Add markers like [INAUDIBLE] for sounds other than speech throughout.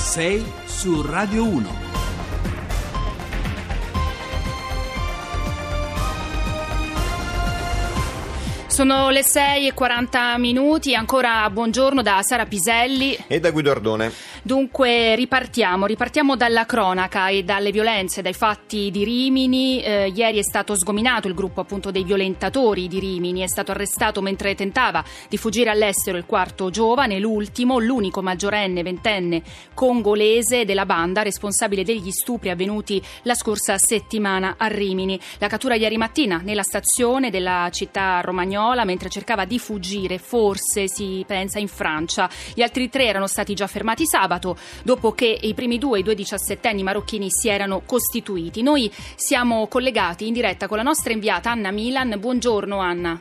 6 su Radio 1. Sono le 6 e 40 minuti, ancora buongiorno da Sara Piselli e da Guido Ardone. Dunque ripartiamo, ripartiamo dalla cronaca e dalle violenze, dai fatti di Rimini. Eh, ieri è stato sgominato il gruppo appunto dei violentatori di Rimini, è stato arrestato mentre tentava di fuggire all'estero il quarto giovane, l'ultimo, l'unico maggiorenne ventenne congolese della banda responsabile degli stupri avvenuti la scorsa settimana a Rimini. La cattura ieri mattina nella stazione della città romagnola mentre cercava di fuggire, forse si pensa in Francia. Gli altri tre erano stati già fermati sabato sabato, dopo che i primi due, i due diciassettenni marocchini, si erano costituiti. Noi siamo collegati in diretta con la nostra inviata Anna Milan. Buongiorno Anna.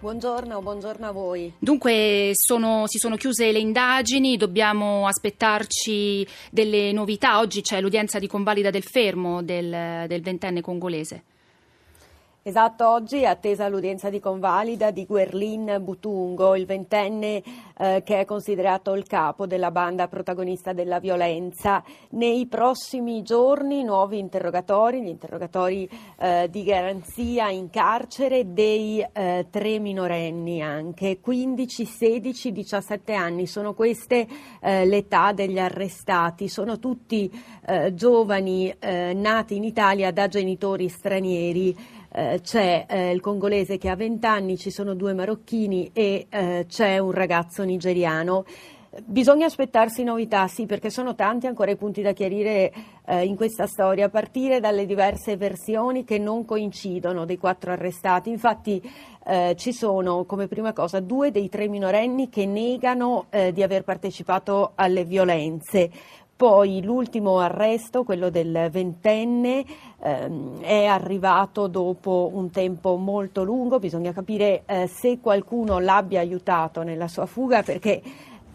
Buongiorno, buongiorno a voi. Dunque sono, si sono chiuse le indagini, dobbiamo aspettarci delle novità. Oggi c'è l'udienza di convalida del fermo del, del ventenne congolese. Esatto, oggi è attesa l'udienza di convalida di Guerlin Butungo, il ventenne eh, che è considerato il capo della banda protagonista della violenza. Nei prossimi giorni nuovi interrogatori, gli interrogatori eh, di garanzia in carcere dei eh, tre minorenni anche, 15, 16, 17 anni. Sono queste eh, l'età degli arrestati, sono tutti eh, giovani eh, nati in Italia da genitori stranieri eh, c'è eh, il congolese che ha 20 anni, ci sono due marocchini e eh, c'è un ragazzo nigeriano. Bisogna aspettarsi novità, sì, perché sono tanti ancora i punti da chiarire eh, in questa storia, a partire dalle diverse versioni che non coincidono dei quattro arrestati. Infatti eh, ci sono, come prima cosa, due dei tre minorenni che negano eh, di aver partecipato alle violenze. Poi l'ultimo arresto, quello del ventenne, ehm, è arrivato dopo un tempo molto lungo, bisogna capire eh, se qualcuno l'abbia aiutato nella sua fuga perché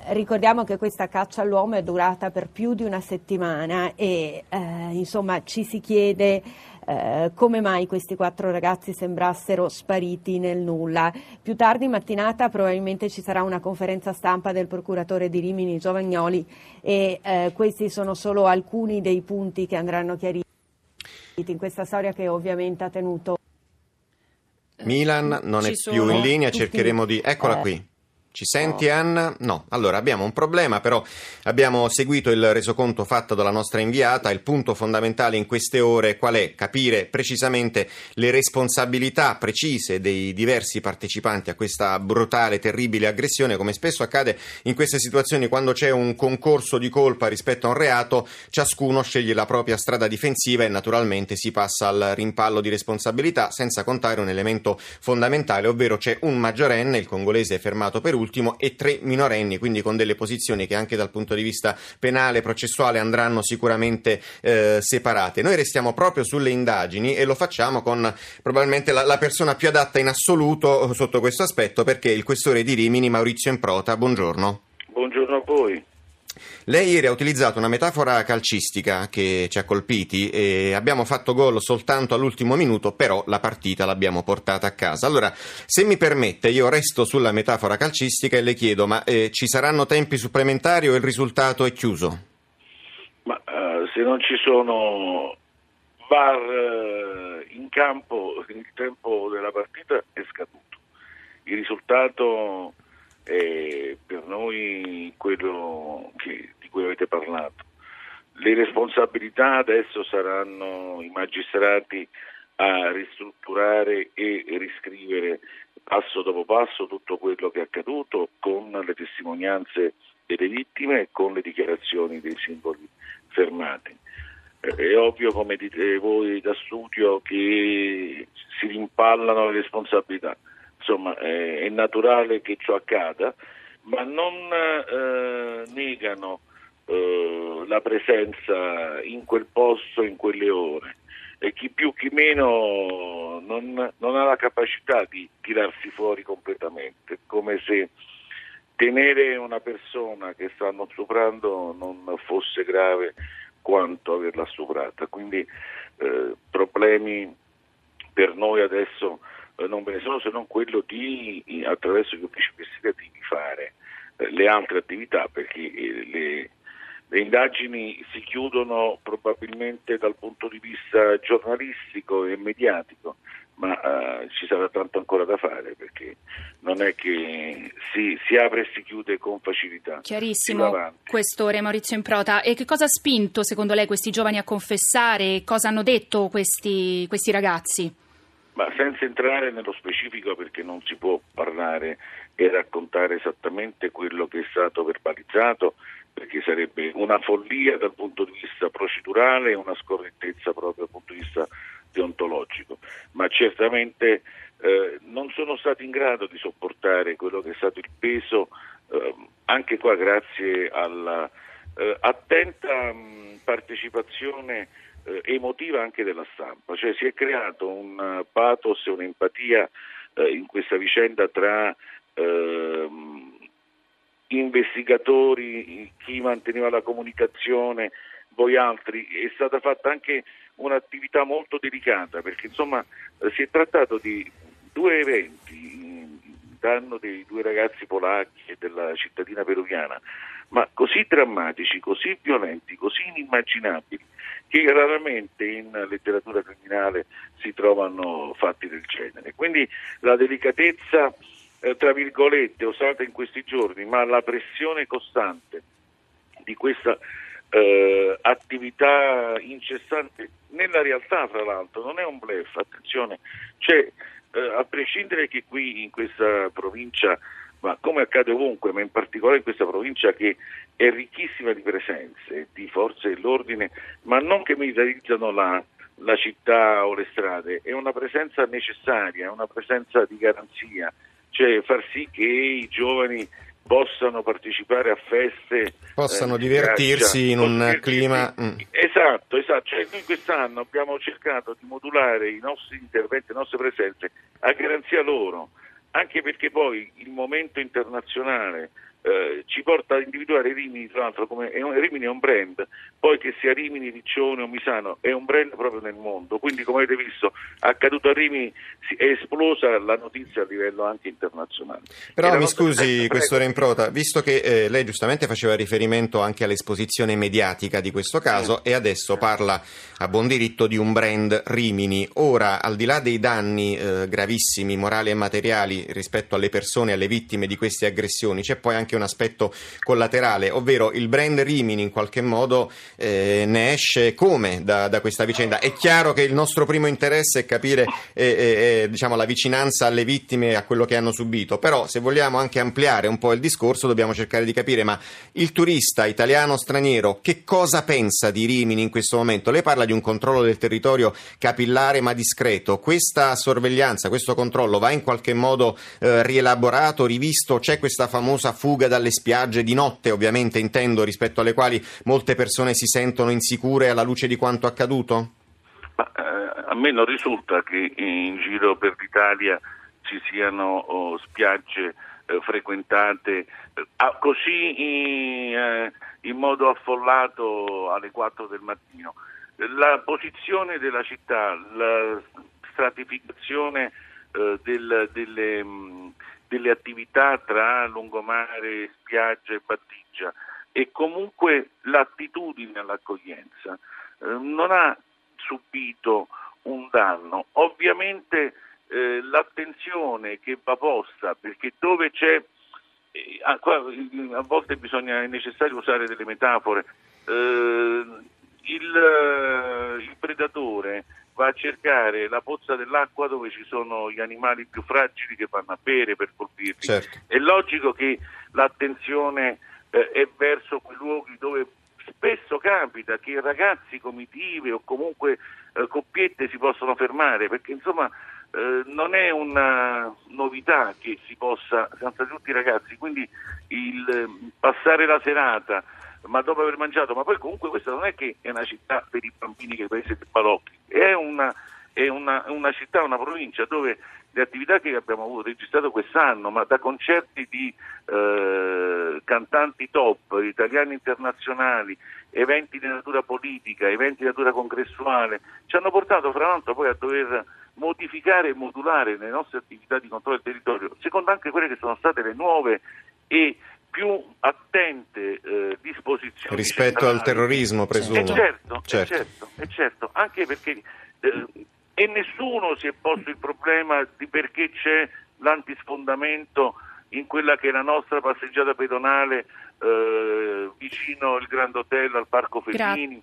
ricordiamo che questa caccia all'uomo è durata per più di una settimana e eh, insomma ci si chiede eh, come mai questi quattro ragazzi sembrassero spariti nel nulla. Più tardi in mattinata probabilmente ci sarà una conferenza stampa del procuratore di Rimini Giovagnoli e eh, questi sono solo alcuni dei punti che andranno chiariti in questa storia che ovviamente ha tenuto Milan non ci è più in linea, cercheremo di... Eccola eh, qui. Ci senti no. Anna? No. Allora abbiamo un problema, però abbiamo seguito il resoconto fatto dalla nostra inviata. Il punto fondamentale in queste ore qual è? Capire precisamente le responsabilità precise dei diversi partecipanti a questa brutale, terribile aggressione. Come spesso accade in queste situazioni, quando c'è un concorso di colpa rispetto a un reato, ciascuno sceglie la propria strada difensiva e naturalmente si passa al rimpallo di responsabilità, senza contare un elemento fondamentale, ovvero c'è un maggiorenne, il congolese fermato per ultimo, e tre minorenni, quindi con delle posizioni che anche dal punto di vista penale, processuale andranno sicuramente eh, separate. Noi restiamo proprio sulle indagini e lo facciamo con probabilmente la, la persona più adatta in assoluto sotto questo aspetto, perché il questore di Rimini, Maurizio Improta. Buongiorno. Buongiorno a voi. Lei ieri ha utilizzato una metafora calcistica che ci ha colpiti e abbiamo fatto gol soltanto all'ultimo minuto, però la partita l'abbiamo portata a casa. Allora, se mi permette, io resto sulla metafora calcistica e le chiedo, ma eh, ci saranno tempi supplementari o il risultato è chiuso? Ma uh, se non ci sono VAR uh, in campo, il tempo della partita è scaduto. Il risultato è per noi quello che parlato. Le responsabilità adesso saranno i magistrati a ristrutturare e riscrivere passo dopo passo tutto quello che è accaduto con le testimonianze delle vittime e con le dichiarazioni dei singoli fermati. È ovvio, come dite voi da studio, che si rimpallano le responsabilità. Insomma, è naturale che ciò accada, ma non eh, negano eh, la presenza in quel posto, in quelle ore. E chi più chi meno non, non ha la capacità di tirarsi fuori completamente, come se tenere una persona che stanno stuprando non fosse grave quanto averla stuprata. Quindi eh, problemi per noi adesso eh, non ve ne sono se non quello di attraverso gli uffici investigativi fare eh, le altre attività perché eh, le, le indagini si chiudono probabilmente dal punto di vista giornalistico e mediatico, ma uh, ci sarà tanto ancora da fare perché non è che si, si apre e si chiude con facilità. Chiarissimo, questore Maurizio Improta. E che cosa ha spinto secondo lei questi giovani a confessare? Cosa hanno detto questi, questi ragazzi? Ma senza entrare nello specifico perché non si può parlare e raccontare esattamente quello che è stato verbalizzato, perché sarebbe una follia dal punto di vista procedurale e una scorrettezza proprio dal punto di vista deontologico, ma certamente eh, non sono stati in grado di sopportare quello che è stato il peso, eh, anche qua grazie alla eh, attenta mh, partecipazione eh, emotiva anche della stampa, cioè si è creato un pathos e un'empatia eh, in questa vicenda tra ehm, investigatori, chi manteneva la comunicazione, voi altri, è stata fatta anche un'attività molto delicata perché insomma si è trattato di due eventi, danno dei due ragazzi polacchi e della cittadina peruviana, ma così drammatici, così violenti, così inimmaginabili che raramente in letteratura criminale si trovano fatti del genere. Quindi la delicatezza, eh, tra virgolette, usata in questi giorni, ma la pressione costante di questa eh, attività incessante nella realtà, fra l'altro, non è un blef, attenzione, c'è, eh, a prescindere che qui in questa provincia ma come accade ovunque, ma in particolare in questa provincia che è ricchissima di presenze, di forze dell'ordine, ma non che militarizzano la, la città o le strade, è una presenza necessaria, è una presenza di garanzia, cioè far sì che i giovani possano partecipare a feste, possano eh, divertirsi in un clima. Mm. Esatto, esatto. Cioè, noi quest'anno abbiamo cercato di modulare i nostri interventi, le nostre presenze a garanzia loro anche perché poi il momento internazionale eh, ci porta ad individuare Rimini, tra l'altro, come è un, Rimini è un brand, poi che sia Rimini, Riccione o Misano, è un brand proprio nel mondo, quindi come avete visto, accaduto a Rimini è esplosa la notizia a livello anche internazionale. Però mi scusi, questore Improta, visto che eh, lei giustamente faceva riferimento anche all'esposizione mediatica di questo caso e adesso parla a buon diritto di un brand Rimini, ora al di là dei danni eh, gravissimi, morali e materiali rispetto alle persone, alle vittime di queste aggressioni, c'è poi anche anche un aspetto collaterale, ovvero il brand Rimini in qualche modo eh, ne esce come da, da, questa vicenda. È chiaro che il nostro primo interesse è capire eh, eh, eh, diciamo, la vicinanza alle vittime e a quello che hanno subito, però se vogliamo anche ampliare un po' il discorso dobbiamo cercare di capire ma il turista italiano straniero che cosa pensa di Rimini in questo momento? Lei parla di un controllo del territorio capillare ma discreto, questa sorveglianza, questo controllo va in qualche modo eh, rielaborato, rivisto? C'è questa famosa fuga fuga dalle spiagge di notte, ovviamente intendo, rispetto alle quali molte persone si sentono insicure alla luce di quanto accaduto? Ma, eh, a me non risulta che in giro per l'Italia ci siano oh, spiagge eh, frequentate eh, così in, eh, in, modo affollato alle 4 del mattino. La posizione della città, la stratificazione eh, del, delle mh, delle attività tra lungomare, spiaggia e battigia e comunque l'attitudine all'accoglienza eh, non ha subito un danno. Ovviamente eh, l'attenzione che va posta, perché dove c'è, eh, a, a, volte bisogna, è necessario usare delle metafore, eh, il, eh, il predatore va a cercare la pozza dell'acqua dove ci sono gli animali più fragili che vanno a bere per colpirli. Certo. È logico che l'attenzione eh, è verso quei luoghi dove spesso capita che ragazzi, comitive o comunque eh, coppiette si possono fermare, perché insomma eh, non è una novità che si possa, stati tutti ragazzi, quindi il eh, passare la serata ma dopo aver mangiato, ma poi comunque questa non è che è una città per i bambini che paese dei balocchi, è una, è una, una città, una provincia dove le attività che abbiamo avuto registrato quest'anno, ma da concerti di eh, cantanti top, italiani internazionali, eventi di natura politica, eventi di natura congressuale, ci hanno portato fra l'altro poi a dover modificare e modulare le nostre attività di controllo del territorio, secondo anche quelle che sono state le nuove e più attente eh, disposizioni rispetto centrali. al terrorismo, presumo. Eh certo, Certo. eh certo, eh certo, anche perché eh, e nessuno si è posto il problema di perché c'è l'antisfondamento in quella che è la nostra passeggiata pedonale eh, vicino il Grand Hotel al Parco Fellini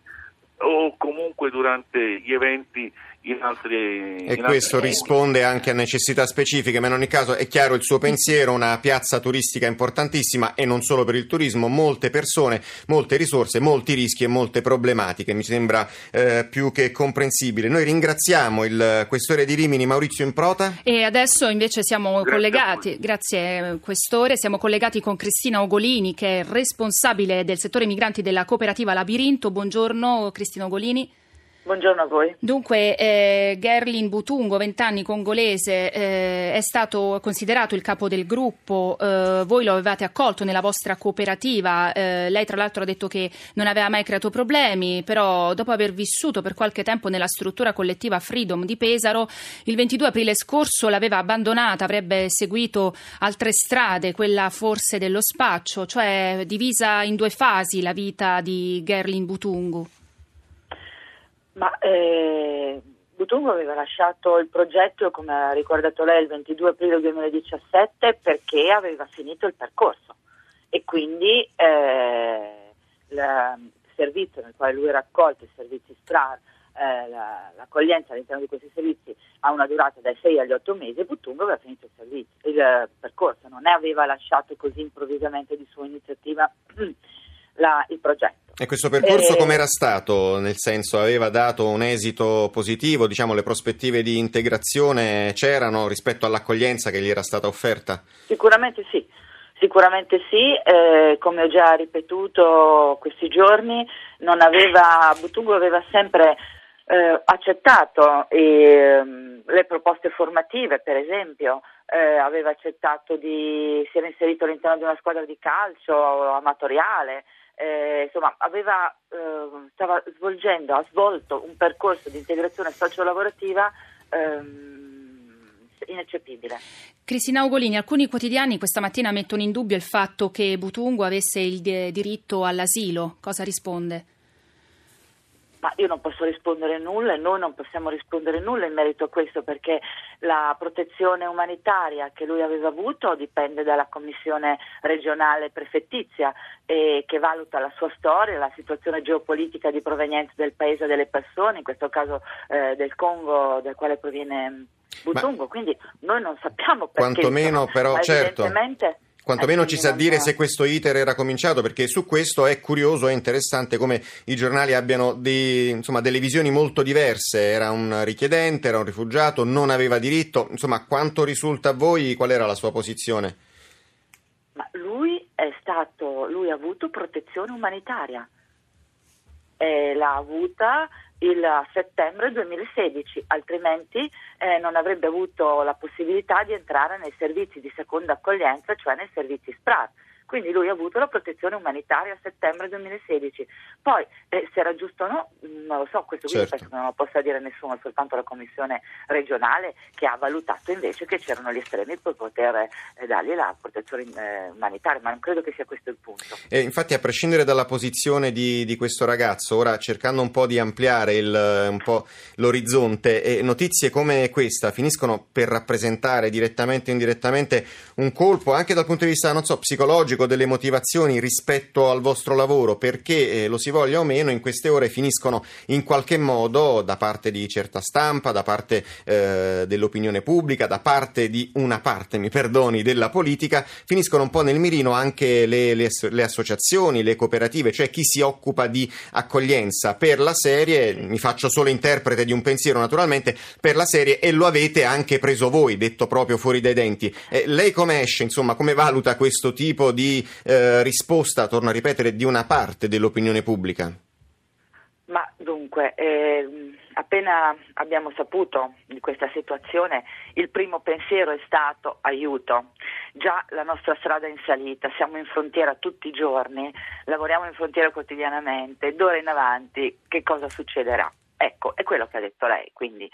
o comunque durante gli eventi in altri E in questo altri- risponde anche a necessità specifiche, ma in ogni caso è chiaro il suo pensiero, una piazza turistica importantissima e non solo per il turismo, molte persone, molte risorse, molti rischi e molte problematiche, mi sembra eh, più che comprensibile. Noi ringraziamo il questore di Rimini Maurizio Improta. E adesso invece siamo Grazie collegati, grazie eh, Questore, siamo collegati con Cristina Ogolini che è responsabile del settore migranti della cooperativa Labirinto. Buongiorno Cristina Ogolini. Buongiorno a voi. Dunque, eh, Gerlin Butungo, 20 anni, congolese, eh, è stato considerato il capo del gruppo, eh, voi lo avevate accolto nella vostra cooperativa, eh, lei tra l'altro ha detto che non aveva mai creato problemi, però dopo aver vissuto per qualche tempo nella struttura collettiva Freedom di Pesaro, il 22 aprile scorso l'aveva abbandonata, avrebbe seguito altre strade, quella forse dello spaccio, cioè divisa in due fasi la vita di Gerlin Butungo. Ma eh, Butungo aveva lasciato il progetto, come ha ricordato lei, il 22 aprile 2017 perché aveva finito il percorso. E quindi eh, la- il servizio nel quale lui era accolto, i servizi SPRAR, eh, la- l'accoglienza all'interno di questi servizi ha una durata dai 6 agli 8 mesi e Butungo aveva finito il, servizio, il percorso, non ne aveva lasciato così improvvisamente di sua iniziativa [CLEARS THROAT] la- il progetto. E questo percorso Eh, com'era stato? Nel senso, aveva dato un esito positivo? Diciamo, le prospettive di integrazione c'erano rispetto all'accoglienza che gli era stata offerta? Sicuramente sì, sicuramente sì, eh, come ho già ripetuto questi giorni, non aveva, Butungo aveva sempre eh, accettato ehm, le proposte formative, per esempio, eh, aveva accettato di, si era inserito all'interno di una squadra di calcio amatoriale, eh, insomma aveva, eh, stava svolgendo, ha svolto un percorso di integrazione sociolavorativa ehm, ineccepibile. Cristina Ugolini, alcuni quotidiani questa mattina mettono in dubbio il fatto che Butungo avesse il di- diritto all'asilo. Cosa risponde? Ma io non posso rispondere nulla e noi non possiamo rispondere nulla in merito a questo perché la protezione umanitaria che lui aveva avuto dipende dalla commissione regionale prefettizia eh, che valuta la sua storia, la situazione geopolitica di provenienza del paese e delle persone, in questo caso eh, del Congo dal quale proviene Butungo, quindi noi non sappiamo perché. Quantomeno, però, certo. evidentemente- Quantomeno eh, ci sa dire se questo iter era cominciato, perché su questo è curioso e interessante come i giornali abbiano dei- insomma, delle visioni molto diverse. Era un richiedente, era un rifugiato, non aveva diritto. Insomma, quanto risulta a voi? Qual era la sua posizione? Ma lui è stato, lui ha avuto protezione umanitaria. E l'ha avuta il settembre 2016, altrimenti eh, non avrebbe avuto la possibilità di entrare nei servizi di seconda accoglienza, cioè nei servizi SPRAR. Quindi lui ha avuto la protezione umanitaria a settembre 2016. Poi, eh, se era giusto o no, mh, non lo so, questo qui Certo. penso che non lo possa dire nessuno, soltanto la commissione regionale che ha valutato invece che c'erano gli estremi per poter eh, dargli la protezione eh, umanitaria, ma non credo che sia questo il punto. E infatti, a prescindere dalla posizione di, di questo ragazzo, ora cercando un po' di ampliare il- un po' l'orizzonte, e notizie come questa finiscono per rappresentare direttamente o indirettamente un colpo anche dal punto di vista, non so, psicologico, delle motivazioni rispetto al vostro lavoro, perché eh, lo si voglia o meno, in queste ore finiscono in qualche modo da parte di certa stampa, da parte eh, dell'opinione pubblica, da parte di una parte, mi perdoni, della politica, finiscono un po' nel mirino anche le, le le associazioni, le cooperative, cioè chi si occupa di accoglienza per la serie, mi faccio solo interprete di un pensiero naturalmente, per la serie e lo avete anche preso voi, detto proprio fuori dai denti. Eh, lei come esce, insomma, come valuta questo tipo di eh, risposta, torno a ripetere, di una parte dell'opinione pubblica? Ma dunque, ehm, appena abbiamo saputo di questa situazione, il primo pensiero è stato aiuto. Già la nostra strada è in salita, siamo in frontiera tutti i giorni, lavoriamo in frontiera quotidianamente, d'ora in avanti che cosa succederà? Ecco, è quello che ha detto lei, quindi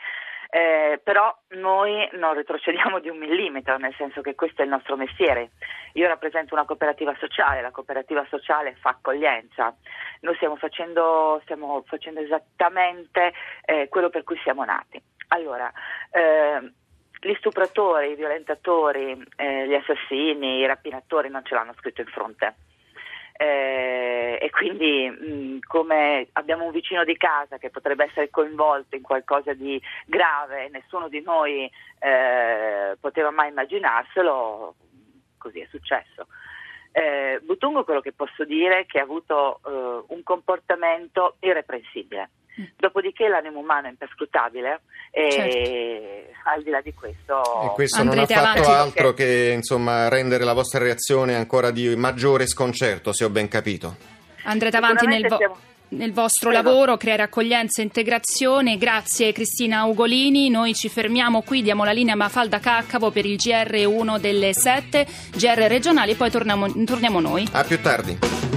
Eh, però noi non retrocediamo di un millimetro, nel senso che questo è il nostro mestiere. Io rappresento una cooperativa sociale, la cooperativa sociale fa accoglienza. Noi stiamo facendo, stiamo facendo esattamente eh, quello per cui siamo nati. Allora, eh, gli stupratori, i violentatori, eh, gli assassini, i rapinatori non ce l'hanno scritto in fronte. Eh, e quindi mh, come abbiamo un vicino di casa che potrebbe essere coinvolto in qualcosa di grave, nessuno di noi eh, poteva mai immaginarselo, così è successo. Eh, Butungo quello che posso dire è che ha avuto eh, un comportamento irreprensibile. Mm. Dopodiché l'animo umano è imperscrutabile e certo. al di là di questo... E questo Andrete non ha fatto avanti. altro che insomma, rendere la vostra reazione ancora di maggiore sconcerto, se ho ben capito. Andrete avanti nel, vo- siamo... nel vostro Prego. lavoro, creare accoglienza e integrazione. Grazie Cristina Ugolini. Noi ci fermiamo qui, diamo la linea a Mafalda Caccavo per il GR1 delle 7, GR regionali, poi torniamo, torniamo noi. A più tardi.